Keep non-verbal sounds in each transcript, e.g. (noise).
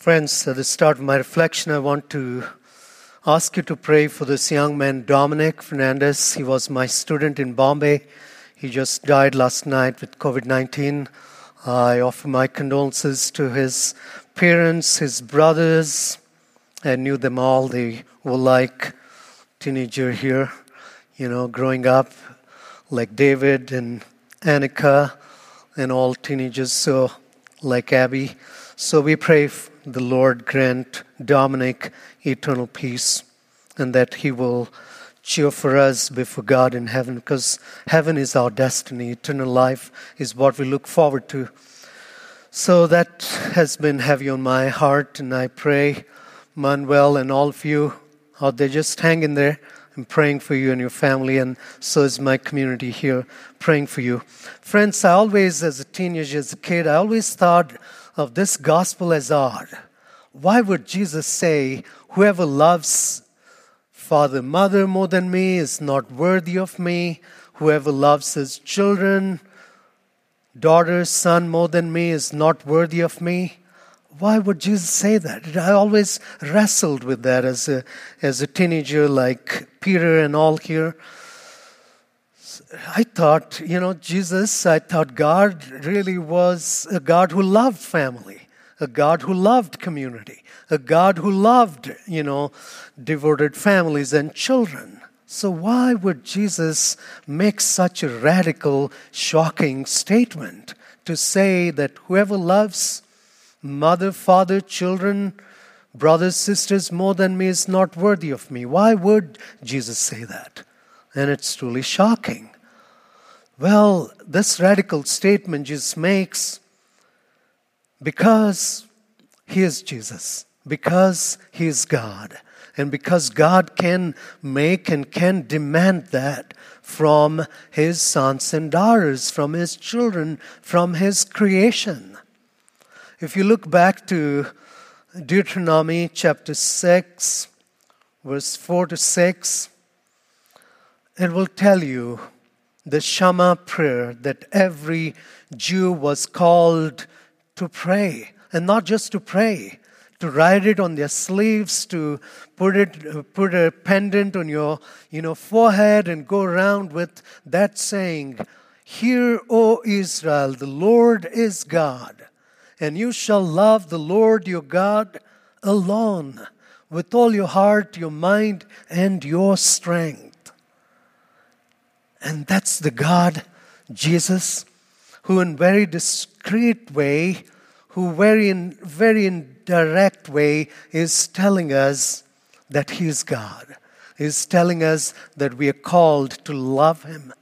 Friends, at the start of my reflection, I want to ask you to pray for this young man, Dominic Fernandez. He was my student in Bombay. He just died last night with COVID 19. I offer my condolences to his parents, his brothers. I knew them all. They were like teenager here, you know, growing up like David and Annika and all teenagers, so like Abby. So we pray the Lord grant Dominic eternal peace and that he will cheer for us before God in heaven because heaven is our destiny. Eternal life is what we look forward to. So that has been heavy on my heart, and I pray, Manuel, and all of you out there, just hang in there. I'm praying for you and your family, and so is my community here praying for you. Friends, I always, as a teenager, as a kid, I always thought of this gospel as odd. Why would Jesus say, Whoever loves father, mother more than me is not worthy of me? Whoever loves his children, daughter, son more than me is not worthy of me? Why would Jesus say that? I always wrestled with that as a, as a teenager, like Peter and all here. I thought, you know, Jesus, I thought God really was a God who loved family, a God who loved community, a God who loved, you know, devoted families and children. So, why would Jesus make such a radical, shocking statement to say that whoever loves mother, father, children, brothers, sisters more than me is not worthy of me? Why would Jesus say that? And it's truly shocking. Well, this radical statement Jesus makes because He is Jesus, because He is God, and because God can make and can demand that from His sons and daughters, from His children, from His creation. If you look back to Deuteronomy chapter 6, verse 4 to 6, it will tell you the Shema prayer that every Jew was called to pray. And not just to pray, to write it on their sleeves, to put it, put a pendant on your, you know, forehead and go around with that saying, Hear, O Israel, the Lord is God, and you shall love the Lord your God alone with all your heart, your mind, and your strength. And that's the God, Jesus, who in very discreet way, who very in very indirect way is telling us that He is God. He's telling us that we are called to love Him,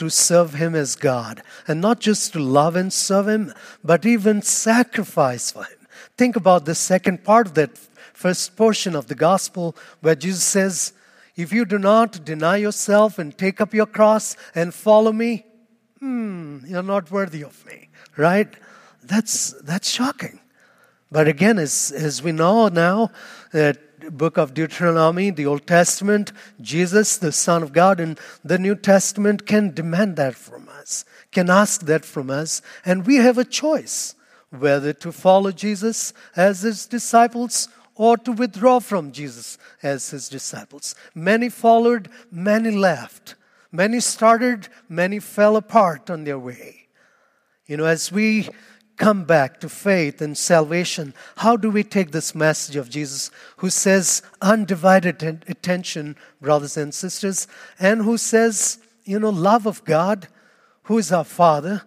to serve Him as God. And not just to love and serve Him, but even sacrifice for Him. Think about the second part of that first portion of the gospel where Jesus says, if you do not deny yourself and take up your cross and follow me, hmm, you're not worthy of me, right? That's, that's shocking. But again, as, as we know now, that book of Deuteronomy, the Old Testament, Jesus, the Son of God, and the New Testament can demand that from us, can ask that from us, and we have a choice whether to follow Jesus as his disciples or to withdraw from Jesus as his disciples. Many followed, many left. Many started, many fell apart on their way. You know, as we come back to faith and salvation, how do we take this message of Jesus who says undivided attention, brothers and sisters, and who says, you know, love of God, who is our Father,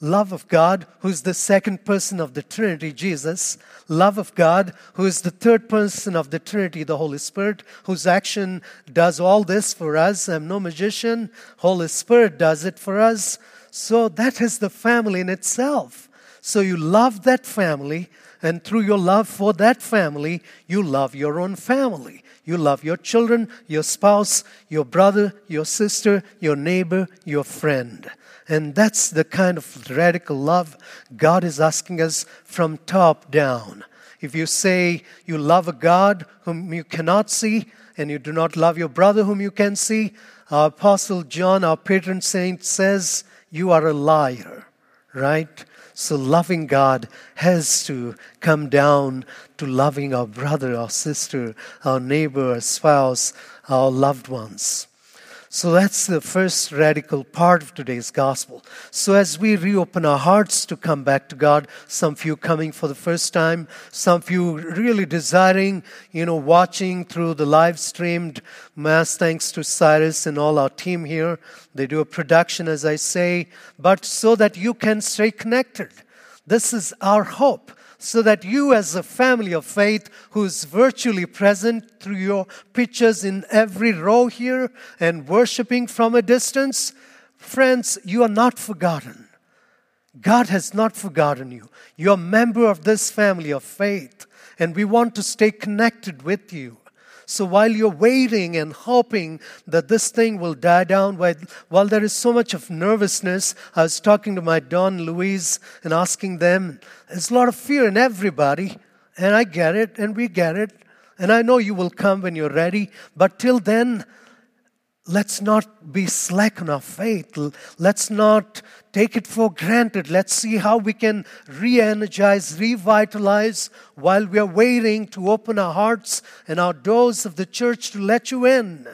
love of God, who is the second person of the Trinity, Jesus, love of God, who is the third person of the Trinity, the Holy Spirit, whose action does all this for us. I'm no magician, Holy Spirit does it for us. So that is the family in itself. So you love that family, and through your love for that family, you love your own family. You love your children, your spouse, your brother, your sister, your neighbor, your friend. And that's the kind of radical love God is asking us from top down. If you say you love a God whom you cannot see, and you do not love your brother whom you can see, our Apostle John, our patron saint, says, You are a liar, right? So, loving God has to come down to loving our brother, our sister, our neighbor, our spouse, our loved ones. So that's the first radical part of today's gospel. So as we reopen our hearts to come back to God, some you coming for the first time, some you really desiring, you know, watching through the live streamed mass, thanks to Cyrus and all our team here. They do a production, as I say, but so that you can stay connected. This is our hope so that you, as a family of faith who's virtually present through your pictures in every row here and worshiping from a distance, friends, you are not forgotten. God has not forgotten you. You're a member of this family of faith, and we want to stay connected with you. So while you're waiting and hoping that this thing will die down, while, there is so much of nervousness, I was talking to my Don Louise and asking them, there's a lot of fear in everybody, and I get it, and we get it, and I know you will come when you're ready, but till then, let's not be slack on our faith. Let's not take it for granted. Let's see how we can re energize, revitalize while we are waiting to open our hearts and our doors of the church to let you in.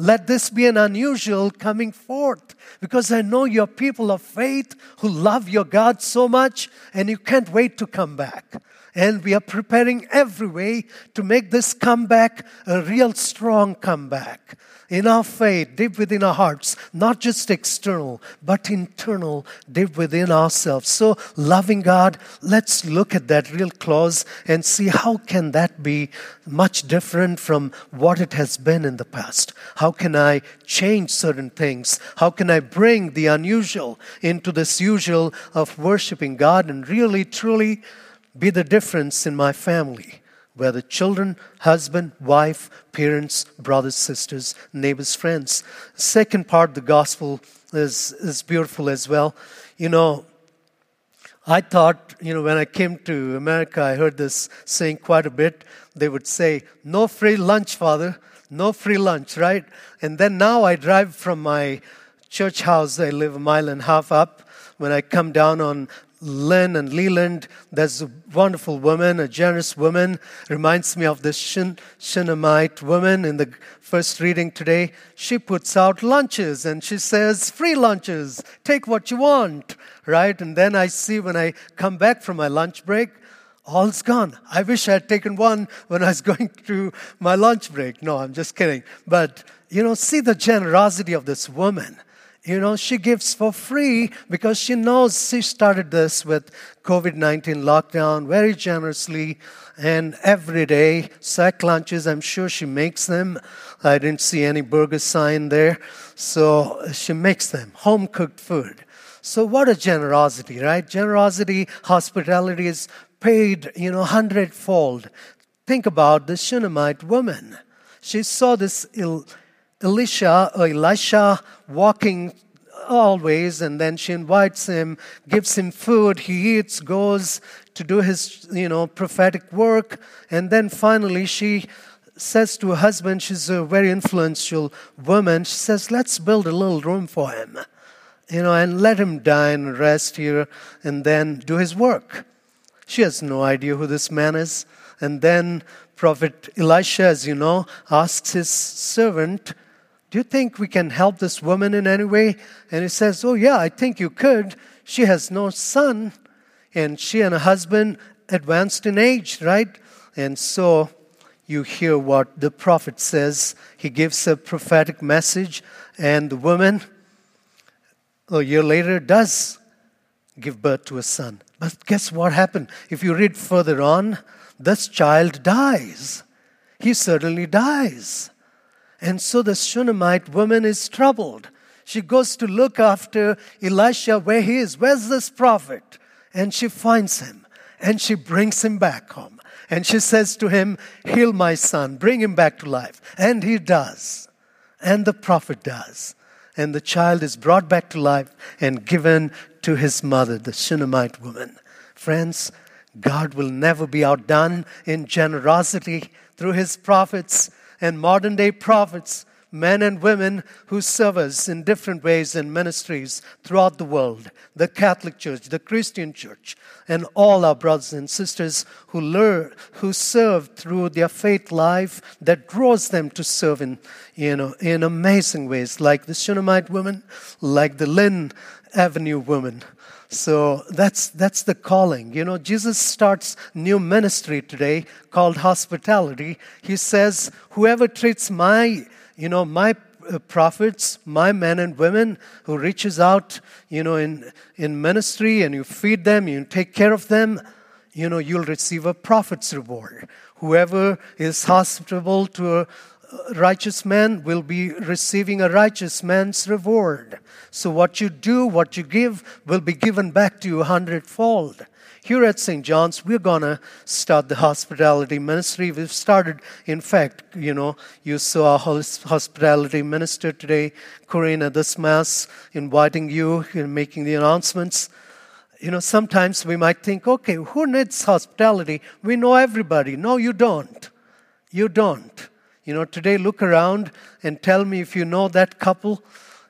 Let this be an unusual coming forth because I know you're people of faith who love your God so much and you can't wait to come back. And we are preparing every way to make this comeback a real strong comeback in our faith, deep within our hearts, not just external, but internal, deep within ourselves. So, loving God, let's look at that real clause and see how can that be much different from what it has been in the past. How can I change certain things? How can I bring the unusual into this usual of worshiping God and really, truly be the difference in my family? whether children, husband, wife, parents, brothers, sisters, neighbors, friends. Second part the gospel is, is beautiful as well. You know, I thought, you know, when I came to America, I heard this saying quite a bit. They would say, No free lunch, Father, no free lunch, right? And then now I drive from my church house, I live a mile and a half up. When I come down on Lynn and Leland, there's a wonderful woman, a generous woman. Reminds me of this Shin, Shunammite woman in the first reading today. She puts out lunches and she says, free lunches, take what you want, right? And then I see when I come back from my lunch break, all's gone. I wish I had taken one when I was (laughs) going through my lunch break. No, I'm just kidding. But, you know, see the generosity of this woman you know, she gives for free because she knows she started this with COVID 19 lockdown very generously and every day. Sack lunches, I'm sure she makes them. I didn't see any burger sign there. So she makes them, home cooked food. So, what a generosity, right? Generosity, hospitality is paid, you know, hundredfold. Think about the Shunammite woman. She saw this ill Elisha or Elisha walking always, and then she invites him, gives him food, he eats, goes to do his, you know, prophetic work, and then finally she says to her husband, she's a very influential woman, she says, let's build a little room for him, you know, and let him dine and rest here, and then do his work. She has no idea who this man is. And then Prophet Elisha, as you know, asks his servant, do you think we can help this woman in any way? And he says, Oh, yeah, I think you could. She has no son, and she and her husband advanced in age, right? And so you hear what the prophet says. He gives a prophetic message, and the woman, a year later, does give birth to a son. But guess what happened? If you read further on, this child dies. He certainly dies. And so the Shunammite woman is troubled. She goes to look after Elisha where he is. Where's this prophet? And she finds him and she brings him back home. And she says to him, Heal my son, bring him back to life. And he does. And the prophet does. And the child is brought back to life and given to his mother, the Shunammite woman. Friends, God will never be outdone in generosity through his prophets and modern day prophets men and women who serve us in different ways in ministries throughout the world the Catholic Church, the Christian Church, and all our brothers and sisters who learn, who serve through their faith life that draws them to serve in, you know, in amazing ways, like the Shunammite woman, like the Lynn Avenue woman. So that's that's the calling. You know, Jesus starts new ministry today called hospitality. He says, "Whoever treats my you know, my uh, prophets, my men and women who reaches out, you know, in, in ministry and you feed them, you take care of them, you know, you'll receive a prophet's reward. Whoever is hospitable to a righteous man will be receiving a righteous man's reward. So what you do, what you give, will be given back to you a hundredfold. Here at St. John's, we're going to start the hospitality ministry. We've started, in fact, you know, you saw our hospitality minister today, Corinne, at this Mass, inviting you and making the announcements. You know, sometimes we might think, okay, who needs hospitality? We know everybody. No, you don't. You don't. You know, today look around and tell me if you know that couple,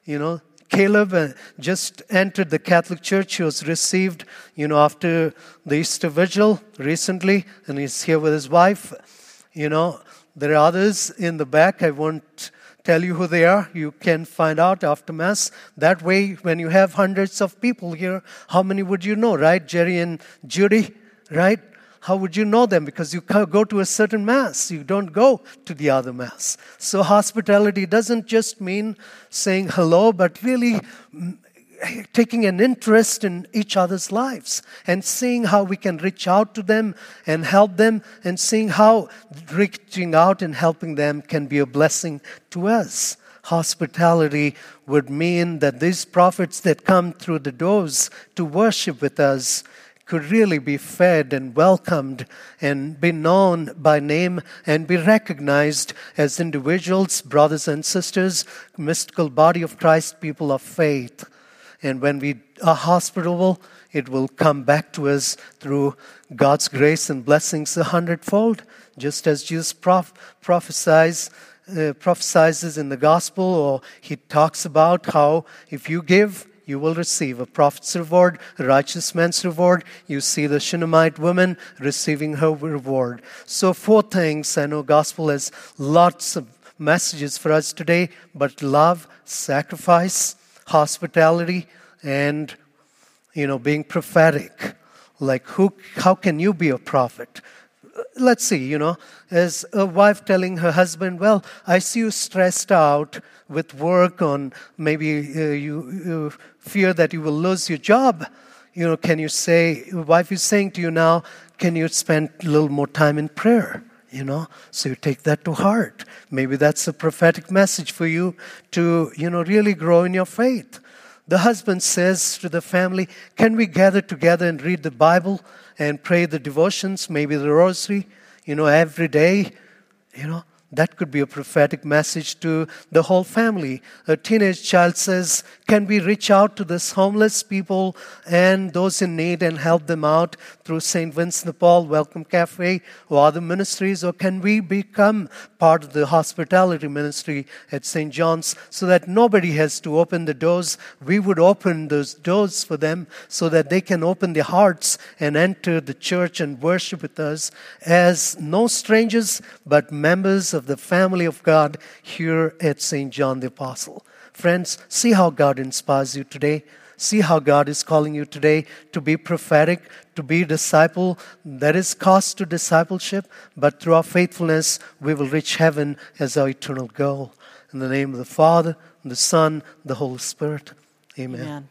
you know, Caleb uh, just entered the Catholic Church. He was received, you know, after the Easter Vigil recently, and he's here with his wife. You know, there are others in the back. I won't tell you who they are. You can find out after Mass. That way, when you have hundreds of people here, how many would you know, right? Jerry and Judy, right? How would you know them? Because you go to a certain mass, you don't go to the other mass. So, hospitality doesn't just mean saying hello, but really mm, taking an interest in each other's lives and seeing how we can reach out to them and help them, and seeing how reaching out and helping them can be a blessing to us. Hospitality would mean that these prophets that come through the doors to worship with us could really be fed and welcomed and be known by name and be recognized as individuals, brothers and sisters, mystical body of Christ, people of faith. And when we are hospitable, it will come back to us through God's grace and blessings a hundredfold, just as Jesus prof- prophesies. Uh, prophesizes in the gospel, or he talks about how if you give, you will receive a prophet's reward, a righteous man's reward. You see the Shunammite woman receiving her reward. So, four things. I know gospel has lots of messages for us today, but love, sacrifice, hospitality, and you know, being prophetic. Like who how can you be a prophet? Let's see, you know, as a wife telling her husband, Well, I see you stressed out with work on maybe uh, you, you fear that you will lose your job. You know, can you say, wife is saying to you now, can you spend a little more time in prayer? You know, so you take that to heart. Maybe that's a prophetic message for you to, you know, really grow in your faith. The husband says to the family, Can we gather together and read the Bible and pray the devotions, maybe the rosary, you know, every day? You know, that could be a prophetic message to the whole family. A teenage child says, Can we reach out to these homeless people and those in need and help them out through St. Vincent de Paul Welcome Cafe or other ministries? Or can we become part of the hospitality ministry at St. John's so that nobody has to open the doors? We would open those doors for them so that they can open their hearts and enter the church and worship with us as no strangers but members of the family of God here at St. John the Apostle. Friends, see how God inspires you today. See how God is calling you today to be prophetic, to be disciple. There is cost to discipleship, but through our faithfulness, we will reach heaven as our eternal goal. In the name of the Father, the Son, the Holy Spirit. Amen. Amen.